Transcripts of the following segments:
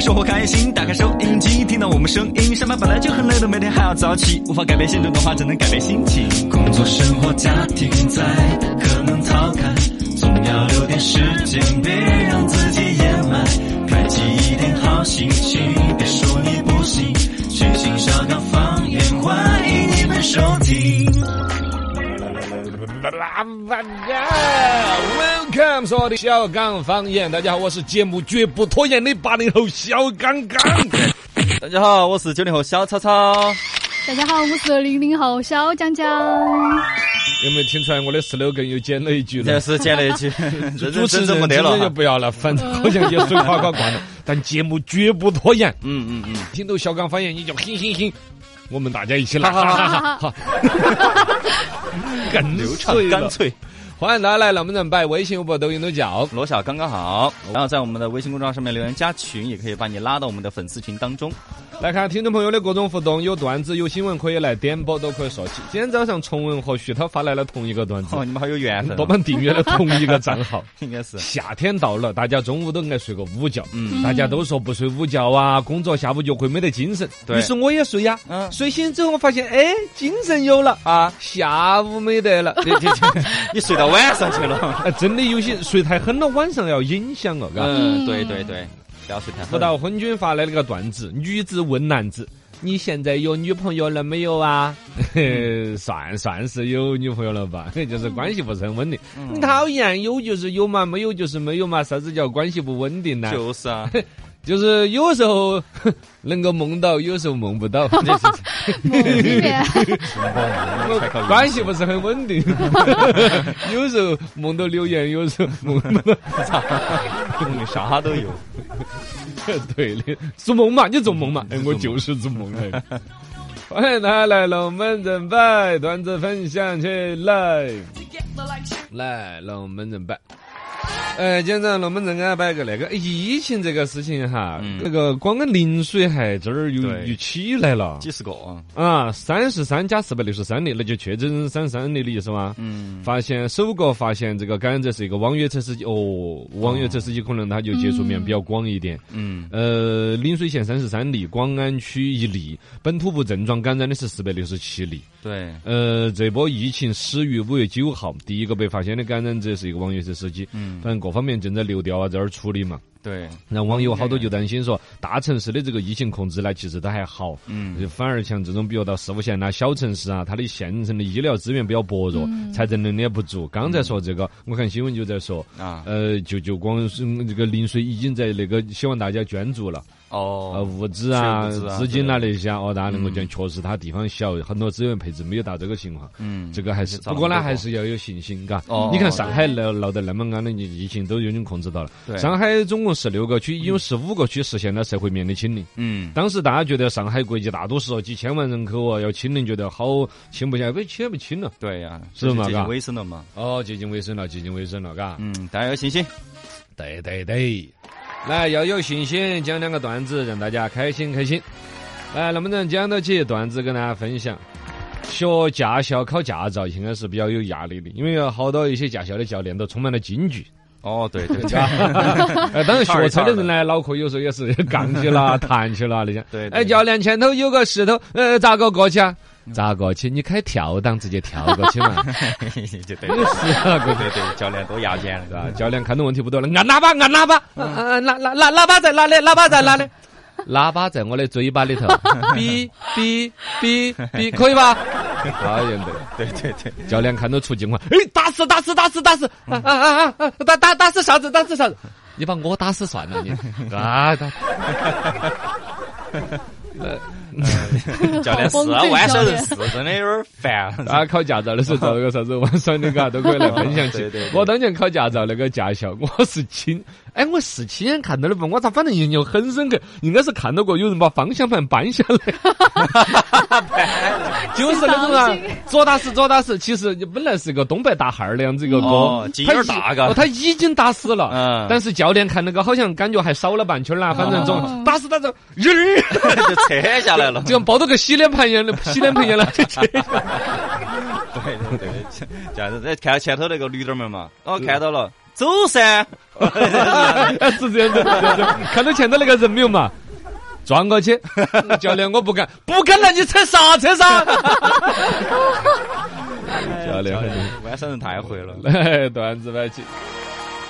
生活开心，打开收音机，听到我们声音。上班本来就很累的，每天还要早起，无法改变现状的话，只能改变心情。工作、生活、家庭在，可能逃开，总要留点时间，别让自己掩埋。开启一点好心情，别说你不行，全新小刚方言，欢迎你们收听。Welcome，所有的小刚方言，大家好，我是节目绝不拖延的八零后小刚刚。大家好，我是九零后小超超。大家好，我是零零后小江江。有没有听出来我的 slogan 又减了一句了？这是减了一句，主持人真没得了就。不要了，反正好像也水垮垮惯了。但节目绝不拖延，嗯嗯嗯，听到小刚方言你就哼哼哼，我们大家一起来，哈哈哈哈！更流畅干。脆，欢迎大家来龙门阵摆，微信、微博、抖音都叫。罗小刚刚好。然后在我们的微信公众号上面留言加群，也可以把你拉到我们的粉丝群当中。来看听众朋友的各种互动，有段子、有新闻可以来点播，都可以说起。今天早上崇文和徐涛发来了同一个段子哦，，你们好有缘分哦，多半订阅了同一个账号。应该是。夏天到了，大家中午都爱睡个午觉。嗯大家都说不睡午觉啊，工作下午就会没得精神。对于是我也睡呀。嗯睡醒之后，我发现，哎，精神有了啊，下午没得了。你睡到晚上去了。哎，真的有些睡太狠了，晚上要影响哦，嘎。嗯，对对对，不到昏君发来了个段子：女子问男子。你现在有女朋友了没有啊？算算是有女朋友了吧，就是关系不是很稳定。嗯你讨厌，有就是有嘛，没有就是没有嘛，啥子叫关系不稳定呢？就是啊，就是有时候能够梦到，有时候梦不到，梦里面，关系不是很稳定。有时候梦到留言，有时候梦不到。啥都有。对的，做梦嘛，你做梦嘛，哎，我就是做梦哎。欢迎大家来龙门阵摆段子分享起来，来龙门阵摆。呃，今天早上龙门阵给大家摆个那个疫情这个事情哈，嗯那个光跟陵水还这儿又又起来了几十个啊。啊，三十三加四百六十三例，那就确诊三十三例的意思吗？嗯，发现首个发现这个感染者是一个网约车司机，哦，网约车司机可能他就接触面比较广一点。嗯，呃，邻水县三十三例，广安区一例，本土无症状感染的是四百六十七例。对，呃，这波疫情始于五月九号，第一个被发现的感染者是一个网约车司机。嗯，反正各方面正在流调啊，这儿处理嘛。对，然后网友好多就担心说，大城市的这个疫情控制呢，其实都还好。嗯，就反而像这种，比如到四五线呐、小城市啊，它的县城的医疗资源比较薄弱，财政能力也不足。刚才说这个，我看新闻就在说，啊，呃，就就光是这个邻水已经在那个希望大家捐助了，呃，哦，物资啊、资啊资金啊那些啊，哦，大家能够捐，嗯确实它地方小，很多资源配置没有到这个情况。嗯，这个还是，不过呢，还是要有信心，嘎哦。你看上海闹闹得那么安的疫情都已经控制到了，对上海总共十六个区，已经十五个区实现了社会面的清零。嗯，当时大家觉得上海国际大都市哦，几千万人口哦，要清零，觉得好清不下来，被清不清了。对呀，是嘛嘎接近尾声了嘛。哦，接近尾声了，接近尾声了，嘎。嗯，大家有信心。对对对，来要有信心，讲两个段子，让大家开心开心。来，能不能讲到起段子跟大家分享？学驾校考驾照应该是比较有压力的，因为有好多一些驾校的教练都充满了京剧。哦，对对对，呃，当然学车的人呢，脑壳有时候也是 杠起了、弹起了那些。对对哎，教练前头有个石头，呃，咋个过去啊？咋过去？你开跳档直接跳过去嘛。就对，是啊，对对对，教练多牙尖是吧？教练看到问题不多了，按喇叭，按喇叭，嗯嗯，喇喇喇喇叭在哪里？喇叭在哪里？喇叭在我的嘴巴里头，哔哔哔哔，可以吧？讨厌的。对对对，教练看到出境况，哎，打死打死打死打死，啊啊啊啊！打打打死啥子？打死啥子？你把我打死算了，你啊打。教练是啊，万岁人是真的有点烦。大家考驾照的时候遭那个啥子玩耍的，嘎，都可以来分享起对对。对我当年考驾照那个驾校，我是亲，哎，我是亲眼看到的不？我咋反正印象很深刻？应该是看到过有人把方向盘搬下来，就是那种啊，左打死左打死。其实本来是一个东北大汉儿那样子一个歌哦，劲儿大嘎哦他已经打死了。嗯但是教练看那个好像感觉还少了半圈儿啦，反正总哦打死打死，人儿 就扯下来了。就像抱到个洗脸盆一样的洗脸盆一样的。对对对对，这样子，看到前头那个绿灯门嘛，哦，看到了，走噻，是这样子，看到前头那个人没有嘛？撞过去，教练我不敢，不敢那你踩刹车噻。教练。外省人太会了。段子摆起。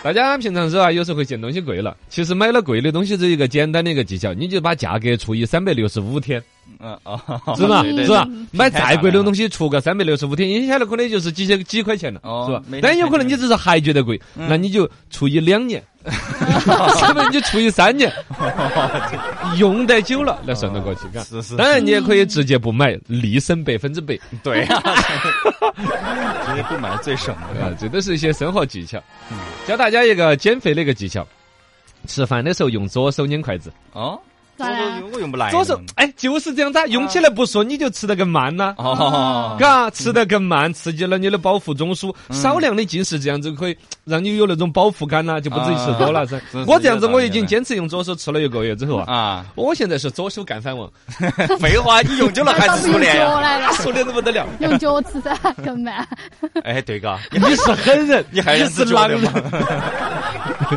大家平常时候啊，有时候会嫌东西贵了。其实买了贵的东西，只有一个简单的一个技巧，你就把价格除以三百六十五天，嗯哦，是吧？是吧嗯？买再贵的东西，除个三百六十五天，一下来可能就是几千几块钱了，哦是吧但有可能你只是还觉得贵，嗯那你就除以两年，是不是？你就除以三年，用得久了，那算得过去，嘎。是是，当然，你也可以直接不买，立省百分之百。对啊，直接不买最省的。啊，这都是一些生活技巧。教大家一个减肥的一个技巧：吃饭的时候用左手捏筷子，哦，咋了我我用不来。左手哎就是这样子啊，用起来不顺，你就吃得更慢呐。哦，嘎，吃得更慢，刺激了你的饱腹中枢，少量的进食，这样子可以让你有那种饱腹感呐，就不至于吃多了噻。我这样子，我已经坚持用左手吃了一个月之后啊，啊，我现在是左手干饭王，废话，你用久了还是熟练呀？脚来了，熟练的不得了。用脚吃噻，更慢。哎，对嘎，你是狠人，你还你是狼人。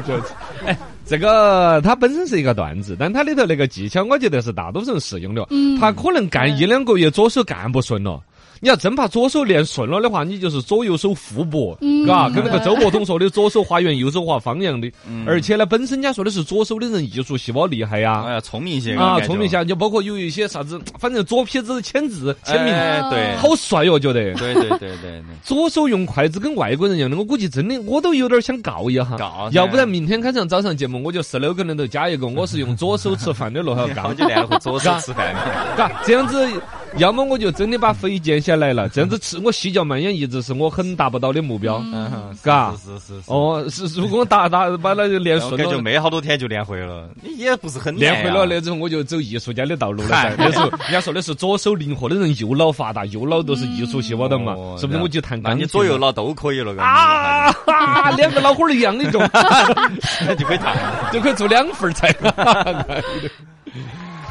就是，哎，这个它本身是一个段子，但它里头那个技巧，我觉得是大多数人适用的。嗯他可能干一两个月，左手干不顺了。你要真把左手练顺了的话，你就是左右手互搏，嗯嘎，跟那个周伯通说的“左手画圆，右手画方”一样的。嗯而且呢，本身人家说的是左手的人艺术细胞厉害呀哎，呀，聪明一些啊，聪明一下，就包括有一些啥子，反正左撇子签字签名，哎对，好帅哦，觉得。对对对对对，左手用筷子跟外国人一样的，我估计真的我都有点想告一下。告要不然明天开场早上节目我就十六个人头加一个，我是用左手吃饭的了，还要告然后。就练了会左手吃饭的。嘎，这样子，要么我就真的把肥减下来了，这样子吃我细嚼慢咽一直是我很达不到的目标。嗯哼，嘎是是是是。哦，是如果打打把那个练我感觉顺了。没好多天就练会了，你也不是很练会了呀那种，我就走艺术家的道路了噻嗨。那时候人家说的是左手灵活的人，右脑发达，右脑都是艺术细胞的嘛哦，是不是？我就弹钢琴。那你左右脑都可以了，啊，哈两个脑壳儿一样的重，那就可以弹。就可以做两份儿菜。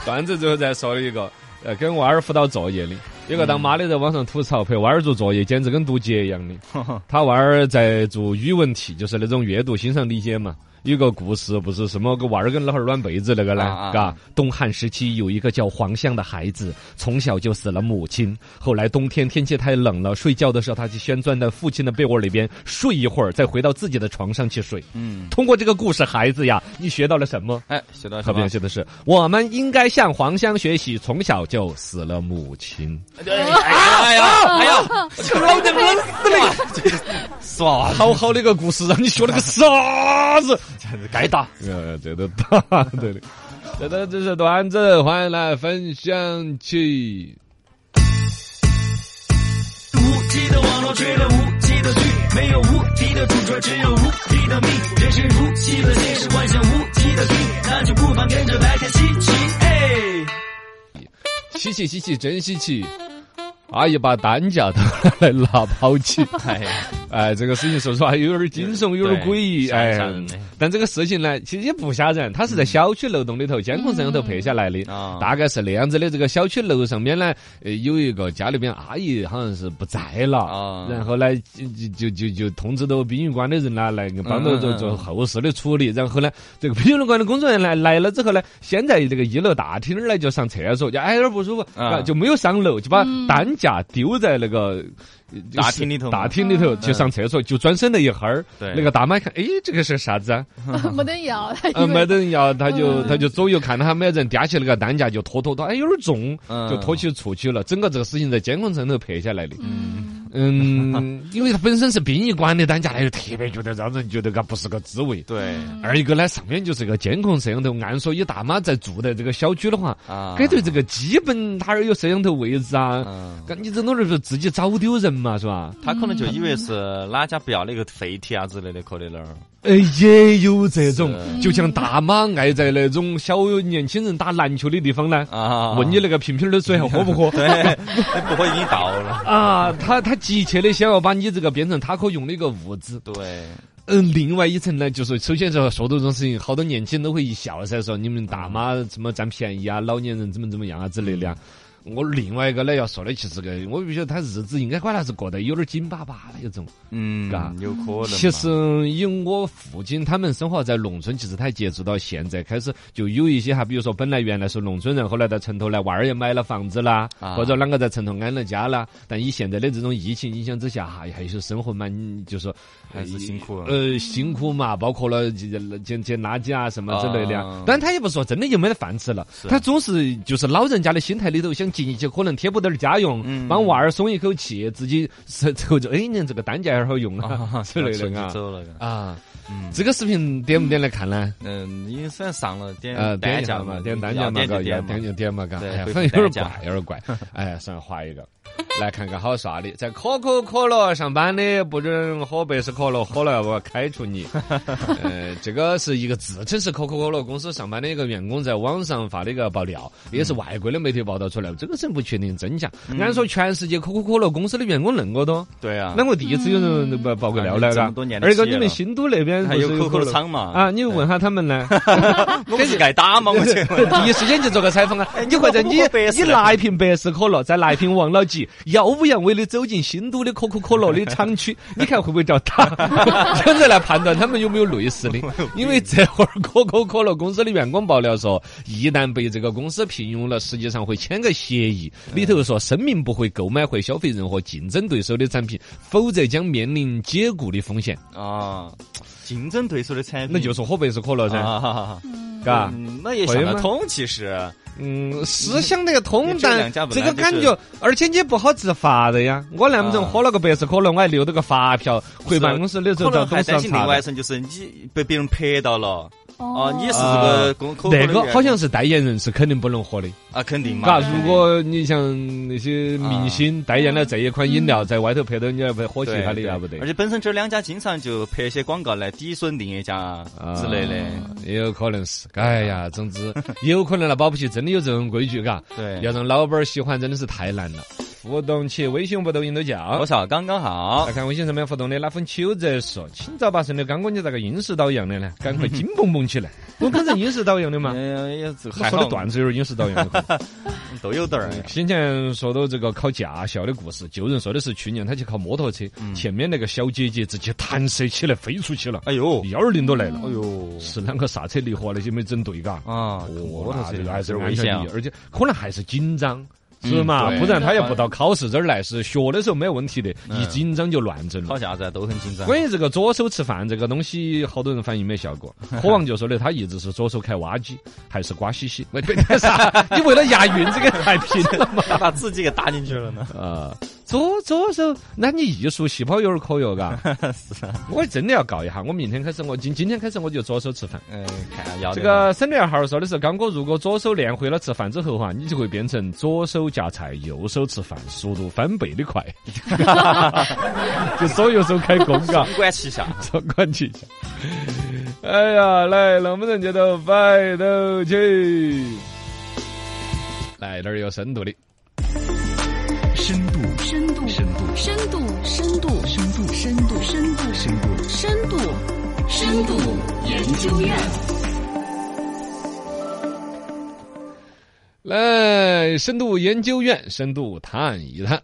段子最后再说了一个，呃，跟娃儿辅导作业的，有个当妈的在网上吐槽，陪娃儿做作业简直跟读节一样的。他娃儿在做语文题，就是那种阅读欣赏理解嘛。有个故事，不是什么个娃儿跟老汉儿暖被子那个呢啊东汉时期有一个叫黄香的孩子，从小就死了母亲。后来冬天天气太冷了，睡觉的时候他就先钻到父亲的被窝里边睡一会儿，再回到自己的床上去睡。嗯，通过这个故事，孩子呀，你学到了什么？哎，学到什特别么？写的是，我们应该向黄香学习，从小就死了母亲。哎呀哎呀哎呀，老娘冷死了！耍好好的一个故事，让你学了个啥子？该打。呃，这都打对的。这都只是段子，欢迎来分享起。无极的网络追了无极的剧，没有无敌的主角，只有无敌的命。人生如戏的现实，幻想无极的 king，那就不妨跟着来看稀奇。哎，稀奇稀奇，真稀奇！阿姨把担架都来拿跑起，哎呀，哎，这个事情说实话有点惊悚，有点诡异，哎吓人。但这个事情呢，其实也不吓人，它是在小区楼栋里头监控摄像头拍下来的，啊大概是那样子的。这个小区楼上面呢，呃，有一个家里边阿姨好像是不在了，啊然后呢，就就就就通知到殡仪馆的人呢来帮着做做后事的处理。然后呢，这个殡仪馆的工作人员来来了之后呢，先在这个一楼大厅儿呢就上厕所，就哎有点不舒服，就没有上楼，就把嗯担架丢在那个。就是大厅里头大厅里头去上厕所，就转身了一哈儿，对那个大妈一看，哎，这个是啥子啊？没得人要，他 没得人要，他就嗯他就左右看到他没人，掂起那个担架就拖拖拖，哎，有点重，嗯就拖起出去了。整个这个事情在监控摄像头拍下来的。嗯，嗯，因为它本身是殡仪馆的单价，那就特别觉得让人觉得它不是个滋味。对二一个呢，上面就是个监控摄像头，按说以大妈在住在这个小区的话，啊，该对这个基本它儿有摄像头位置啊，嗯，干你这种人是自己找丢人嘛，是吧？他可能就以为是哪家不要那个废铁啊之类的，搁在那儿。哎，也有这种，就像大妈爱在那种小年轻人打篮球的地方呢，啊，问你那个瓶瓶的水还喝不喝？对，不喝已经到了。啊，他他急切的想要把你这个变成他可用的一个物质。对，嗯，另外一层呢，就是首先说说到这种事情，好多年轻人都会一笑噻，说你们大妈怎么占便宜啊，老年人怎么怎么样啊之类的啊。我另外一个呢要说的，其实个我不晓得他日子应该管他是过得有点紧巴巴的有种。嗯嘎，有可能。其实以我父亲他们生活在农村，其实他接触到现在开始就有一些哈，比如说本来原来是农村人，后来到城头来，娃儿也买了房子啦，啊或者啷个在城头安了家啦。但以现在的这种疫情影响之下，哈，还是生活蛮就说还是辛苦了呃，辛苦嘛，包括了捡捡捡垃圾啊什么之类的啊啊。但他也不说真的就没得饭吃了，他总是就是老人家的心态里头想尽一些可能贴补点儿家用，嗯帮娃儿松一口气，自己是凑着，哎，你看这个单价还好用啊 啊 之类的啊。走了。啊，嗯这个视频点不点来看呢？嗯，因为虽然上了点呃，点单价嘛，点单价嘛，嘎，要点就点嘛嘎，哎呀，反正有点怪，有点怪。哎，算划一个，来看看好耍的，在可口可乐上班的不准喝百事可乐，喝了我要开除你。呃，这个是一个自称是可口可乐公司上班的一个员工在网上发的一个爆料，也是外国的媒体报道出来，这个是不确定真假。按说全世界可口可乐公司的员工那么多，对啊，那我第一次有人爆爆个料来嘎这么多年。的二个企业了你们新都那边还有可口可乐厂嘛啊，你问下他们呢。我们是挨打嘛，我去。第一时间就做个采访啊！你或者你你拿一瓶百事可乐，再拿一瓶王老吉，耀武扬威的走进新都的可口可乐的厂区，你看会不会找他？这样子来判断他们有没有类似的。因为这会儿可口可乐公司的员工爆料说，一旦被这个公司聘用了，实际上会签个协议，里头说声明不会购买或消费任何竞争对手的产品，否则将面临解雇的风险。啊，竞争对手的产品，那就是喝百事可乐噻，啊，嘎。嗯那也会吗想得通，其实嗯，是想得通，但这个感觉，而且你也不好执法的呀。我难不成啊喝了个百事可乐，我还留了个发票，回办公室的时候可找董事长能还担心另。外一层，就是你被别人拍到了啊，你是这啊个公口口那个好像是代言人是肯定不能喝的，啊，肯定嘛。嘎。如果你像那些明星代言了这一款饮料，嗯在外头拍到，你要不喝其他的要不得而。且本身这两家经常就拍一些广告来抵损另一家之类的。啊也有可能是。哎呀，总之 也有可能了，保不齐真的有这种规矩，嘎。对，要让老板儿喜欢，真的是太难了。互动起，微信、不抖音都叫多。少刚刚好来。看微信上面互动的那封秋子说：“清早八晨的刚刚，你咋个阴世岛一样的呢？赶快金蹦蹦起来！我刚才阴世岛一样的嘛。嗯，也这我说还好的段子有点阴世岛一样的。都有点儿。先前说到这个考驾校的故事，旧人说的是去年他去考摩托车，前面那个小姐姐直接弹射起来飞出去了，哎呦，幺二零都来了。哎呦，是啷个刹车离合那些没整对，嘎。啊，哦摩托车还是有危险啊安全第一，而且可能还是紧张。是嘛？不然他也不到考试这儿来，是学的时候没问题的，嗯一紧张就乱整了。考驾照都很紧张。关于这个左手吃饭这个东西，好多人反映没效果。火王就说的，他一直是左手开挖机，还是瓜兮兮。为为啥？你为了押韵，这个太拼了嘛？把自己给打进去了呢。啊，左左手，那你艺术细胞有点可哟，嘎。是啊，我真的要告一下，我明天开始，我今今天开始我就左手吃饭。嗯，看要这个省略号说的是，刚哥，如果左手练会了吃饭之后哈，你就会变成左手夹菜，右手吃饭，速度翻倍的快。就左右手开工，嘎。双管齐下。双管齐下。哎呀，来，能不能接到摆头去，来点儿有深度的。深度，深度，深度，深度，深度，深度，深度，深度，深度，深度，深度研究院。来，深度研究院深度探一探，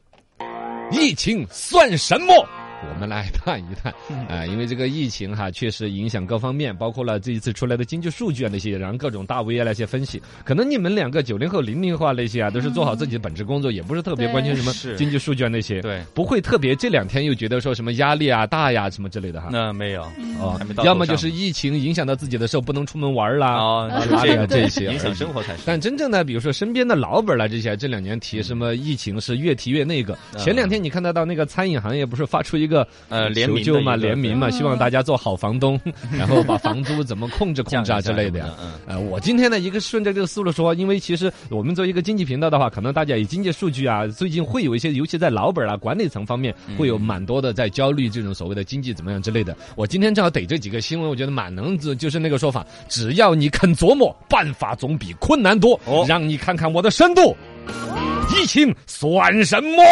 疫情算什么？我们来探一探啊、因为这个疫情哈，确实影响各方面，包括了这一次出来的经济数据啊那些，然后各种大 V 啊那些分析。可能你们两个九零后、零零后啊那些啊，都是做好自己的本职工作，也不是特别关心什么经济数据啊那些，对，不会特别这两天又觉得说什么压力啊大呀什么之类的哈。那没有哦还没到要么就是疫情影响到自己的时候不能出门玩儿啦，哦啊，这些影响生活才是。但真正的，比如说身边的老本儿啦，这些这两年提什么疫情是越提越那个。嗯前两天你看得到那个餐饮行业不是发出一个呃联名的求救嘛，联名嘛，希望大家做好房东，然后把房租怎么控制控制啊之类的呀。嗯，呃，我今天呢，一个顺着这个思路说，因为其实我们作为一个经济频道的话，可能大家以经济数据啊，最近会有一些，尤其在老本啊、管理层方面，嗯会有蛮多的在焦虑这种所谓的经济怎么样之类的。我今天正好逮这几个新闻，我觉得蛮能，就是那个说法，只要你肯琢磨，办法总比困难多。哦让你看看我的深度，疫情算什么？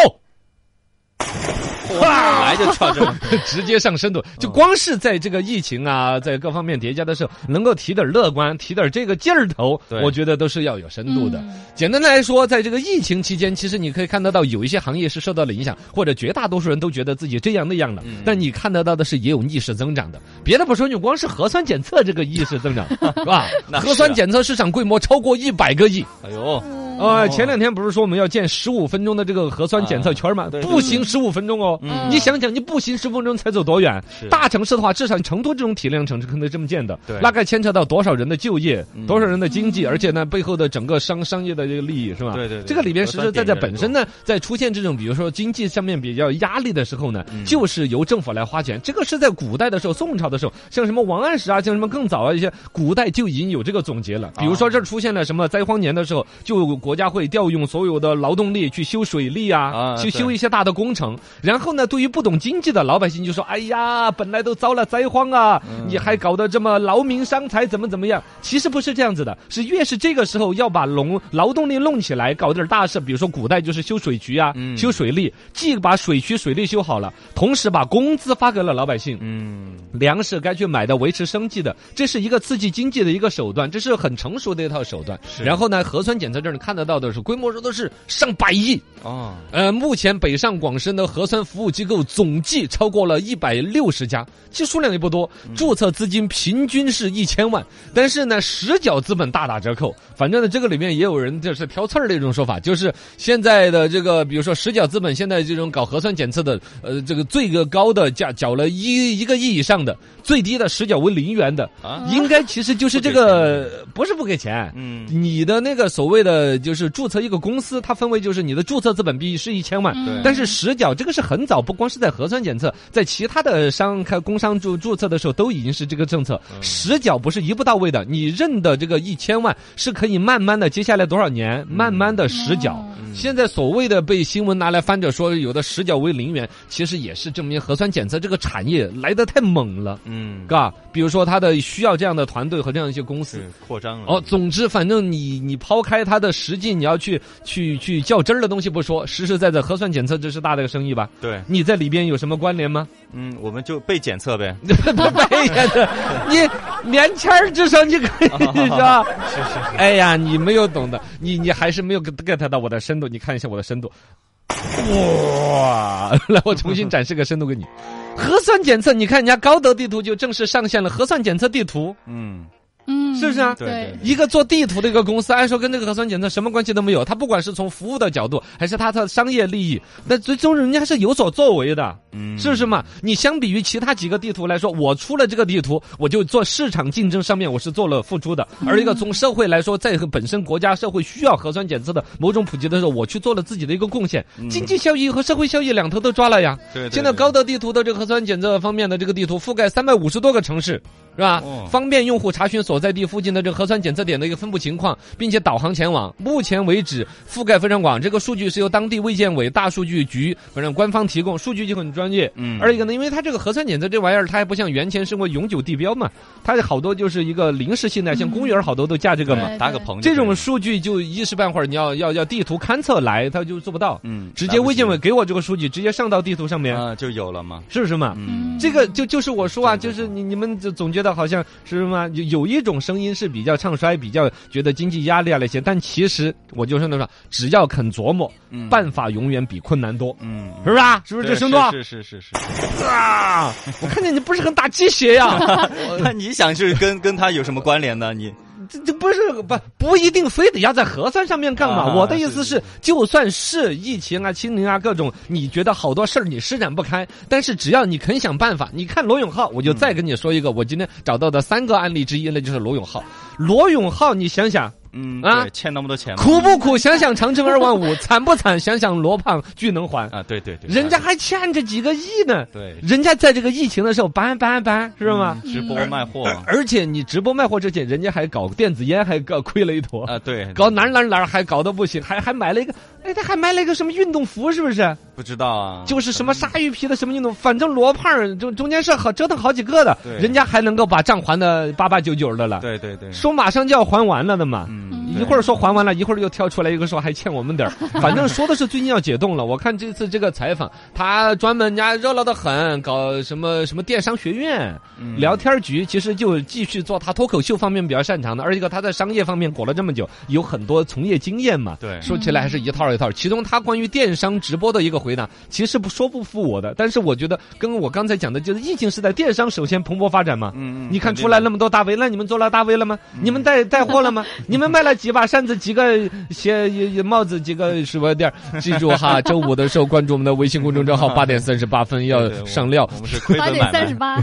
哇，来就跳这儿，直接上深度，就光是在这个疫情啊，在各方面叠加的时候，能够提点乐观，提点这个劲儿头，我觉得都是要有深度的。嗯简单的来说，在这个疫情期间，其实你可以看得到有一些行业是受到了影响，或者绝大多数人都觉得自己这样那样的，但你看得到的是也有逆势增长的。别的不说，你光是核酸检测这个逆势增长，是吧？核酸检测市场规模超过一百个亿。哎呦，呃，前两天不是说我们要建十五分钟的这个核酸检测圈吗？啊对步行十五分钟哦。嗯你想想，你步行十分钟才走多远？大城市的话，至少成都这种体量城市可能这么建的，对大概牵扯到多少人的就业，嗯多少人的经济，而且呢，背后的整个商商业的这个利益是吧？对对对这个里边实实在在本身呢，在出现这种比如说经济上面比较压力的时候呢，嗯就是由政府来花钱。这个是在古代的时候，宋朝的时候，像什么王安石啊，像什么更早啊一些古代就已经有这个总结了。比如说这儿出现了什么灾荒年的时候，就国家会调用所有的劳动力去修水利啊，去修一些大的工程。然后呢，对于不懂经济的老百姓就说：“哎呀，本来都遭了灾荒啊，嗯你还搞得这么劳民伤财，怎么怎么样？”其实不是这样子的，是越是这个时候要把农劳动力弄起来，搞点大事，比如说古代就是修水渠啊，嗯修水利，既把水渠水利修好了，同时把工资发给了老百姓。嗯，粮食该去买的，维持生计的，这是一个刺激经济的一个手段，这是很成熟的一套手段。是然后呢，核酸检测证你看得到的是规模都是上百亿。哦，呃，目前北上广深的核酸服务机构总计超过了一百六十家，其实数量也不多，注册资金平均是一千万，但是呢，实缴资本大打折扣。反正呢，这个里面也有人就是挑刺儿的一种说法，就是现在的这个，比如说实缴资本，现在这种搞核酸检测的，呃，这个最高的价缴了一一个亿以上的，最低的实缴为零元的，啊应该其实就是这个不是不给钱，嗯。你的那个所谓的就是注册一个公司，它分为就是你的注册资本必须是一千万，对。但是实缴这个是很早，不光是在核酸检测，在其他的商开工商注注册的时候都已经是这个政策。实缴不是一步到位的，你认的这个一千万是可以慢慢的，接下来多少年慢慢的实缴。哦现在所谓的被新闻拿来翻着说有的实缴为零元，其实也是证明核酸检测这个产业来的太猛了。嗯，嘎，比如说它的需要这样的团队和这样一些公司，扩张了，哦，总之，反正你你抛开它的实际，你要去去去较真儿的东西不说，实实在在核酸检测这是大的个生意吧？对，你在里边有什么关联吗？嗯，我们就被检测呗，被检测，你棉签儿至少你可以 是吧？是是，哎呀，你没有懂的，你你还是没有 get 到我的深度。你看一下我的深度，哇！来，我重新展示个深度给你。核酸检测，你看人家高德地图就正式上线了核酸检测地图。嗯，嗯，是不是啊对对一个做地图的一个公司，按说跟这个核酸检测什么关系都没有。他不管是从服务的角度，还是他的商业利益，那最终人家是有所作为的，嗯是不是嘛？你相比于其他几个地图来说，我出了这个地图，我就做市场竞争上面我是做了付出的。而一个从社会来说，在本身国家社会需要核酸检测的某种普及的时候，我去做了自己的一个贡献，经济效益和社会效益两头都抓了呀。对，现在高德地图的这个核酸检测方面的这个地图覆盖三百五十多个城市，是吧？哦方便用户查询所在地附近的这个核酸检测点的一个分布情况，并且导航前往。目前为止覆盖非常广，这个数据是由当地卫健委大数据局反正官方提供，数据就很专业。嗯二一个呢，因为它这个核酸检测这玩意儿，它还不像原前是个永久地标嘛，它好多就是一个临时性的，像公园儿好多都架这个嘛。对搭个棚这种数据就一时半会儿你要要要地图勘测来，它就做不到。嗯，直接卫健委给我这个数据，直接上到地图上面，啊就有了嘛，是不是嘛？嗯，这个就就是我说啊，就是你你们就总觉得好像是吗？有有一种声音是比较唱衰，比较觉得经济压力啊那些，但其实我就是那说，只要肯琢磨，嗯办法永远比困难多，嗯，是不是啊？是不是这对深度啊？是是是是是，啊！我看见你不是很打鸡血呀，那你想是跟跟他有什么关联呢？你这这不是不不一定非得要在核酸上面干嘛？啊我的意思是是，就算是疫情啊、清零啊各种，你觉得好多事儿你施展不开，但是只要你肯想办法，你看罗永浩，我就再跟你说一个，我今天找到的三个案例之一，那就是罗永浩。罗永浩，你想想，嗯啊对，欠那么多钱，苦不苦？想想长城二万五，惨不惨？想想罗胖巨能还，啊，对对对，人家还欠着几个亿呢。对人家在这个疫情的时候搬搬搬，是吗？嗯直播卖货而且你直播卖货之前，人家还搞电子烟，还搞亏了一坨。啊，对，搞哪哪哪还搞得不行，还还买了一个，哎，他还买了一个什么运动服，是不是？不知道啊，就是什么鲨鱼皮的什么运动，反正罗胖儿中中间是好折腾好几个的，对人家还能够把账还的八八九九的了。对对对，说马上就要还完了的嘛。嗯一会儿说还完了，一会儿又跳出来一个说还欠我们点儿，反正说的是最近要解冻了。我看这次这个采访，他专门人家热闹的很，搞什么什么电商学院、嗯聊天局，其实就继续做他脱口秀方面比较擅长的，而且他在商业方面裹了这么久，有很多从业经验嘛。对说起来还是一套一套。其中他关于电商直播的一个回答，其实不说不服我的，但是我觉得跟我刚才讲的，就是疫情时代电商首先蓬勃发展嘛。嗯嗯你看出来那么多大 V，那你们做了大 V 了吗？你们带带货了吗？你们卖了几把扇子、几个鞋、帽子、几个什么店儿？记住哈，周五的时候关注我们的微信公众账号，八点三十八分要上料。我们是亏八点三十。八，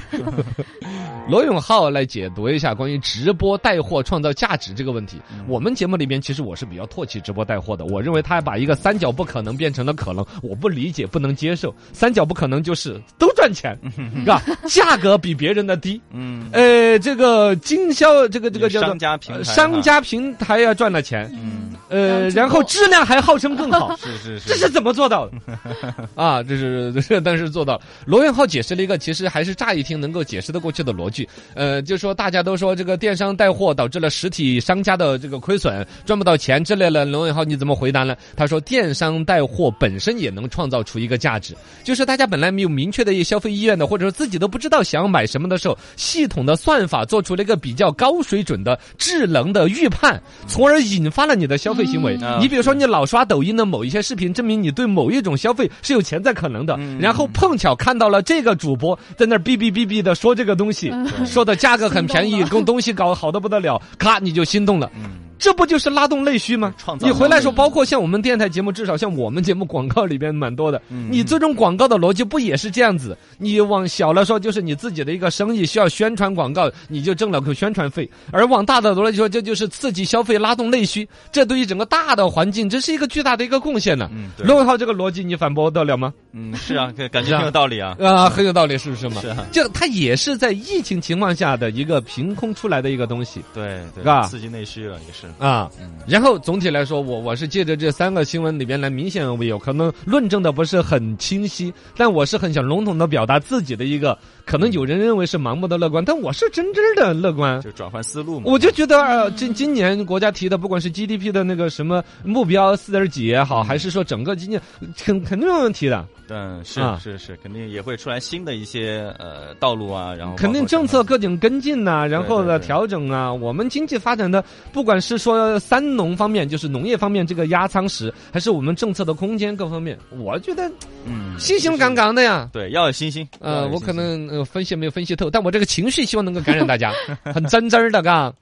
罗永浩来解读一下关于直播带货创造价值这个问题。我们节目里边，其实我是比较唾弃直播带货的。我认为他把一个三角不可能变成了可能，我不理解，不能接受。三角不可能就是都赚钱，是吧？价格比别人的低，嗯，呃，这个经销这个这个叫做商家平商家平台要赚了钱，嗯，呃，然后质量还号称更好。是是是，这是怎么做到的？啊，这是 这是，但是做到了。罗永浩解释了一个，其实还是乍一听能够解释得过去的逻辑。呃，就说大家都说这个电商带货导致了实体商家的这个亏损，赚不到钱之类的。罗永浩你怎么回答呢？他说，电商带货本身也能创造出一个价值，就是大家本来没有明确的一个消费意愿的，或者说自己都不知道想要买什么的时候，系统的算法做出了一个比较高水准的智能的预判，从而引发了你的消费行为。嗯你比如说，你老刷抖音的某一些视频，证明你对某一种消费是有潜在可能的。嗯然后碰巧看到了这个主播在那儿哔哔哔哔的说这个东西，说的价格很便宜心动，了跟东西搞好的不得了，咔你就心动了。嗯，这不就是拉动内需吗？创造你回来说，包括像我们电台节目，至少像我们节目广告里边蛮多的。嗯你这种广告的逻辑不也是这样子？你往小了说，就是你自己的一个生意需要宣传广告，你就挣了个宣传费；而往大的逻辑说，这就是刺激消费、拉动内需。这对于整个大的环境，这是一个巨大的一个贡献呢。嗯对罗永浩这个逻辑，你反驳得了吗？嗯是啊，感感觉很有道理啊。啊，很有道理，是不是嘛？是啊，就它也是在疫情情况下的一个凭空出来的一个东西对对是吧，刺激内需了也是。啊。嗯然后总体来说，我我是借着这三个新闻里边来，明显有可能论证的不是很清晰，但我是很想笼统的表达自己的一个，可能有人认为是盲目的乐观，但我是真真的乐观。就转换思路嘛。我就觉得，呃，今今年国家提的，不管是 GDP 的那个什么目标四点几也好，还是说整个经济，肯肯定没有问题的。嗯，是啊是是，肯定也会出来新的一些呃道路啊，然后肯定政策各种跟进呐、然后呢对对调整啊。我们经济发展的，不管是说三农方面，就是农业方面这个压舱石，还是我们政策的空间各方面，我觉得嗯，信心杠杠的呀。对，要有信心。要呃，我可能呃分析没有分析透，但我这个情绪希望能够感染大家，很真真儿的，嘎。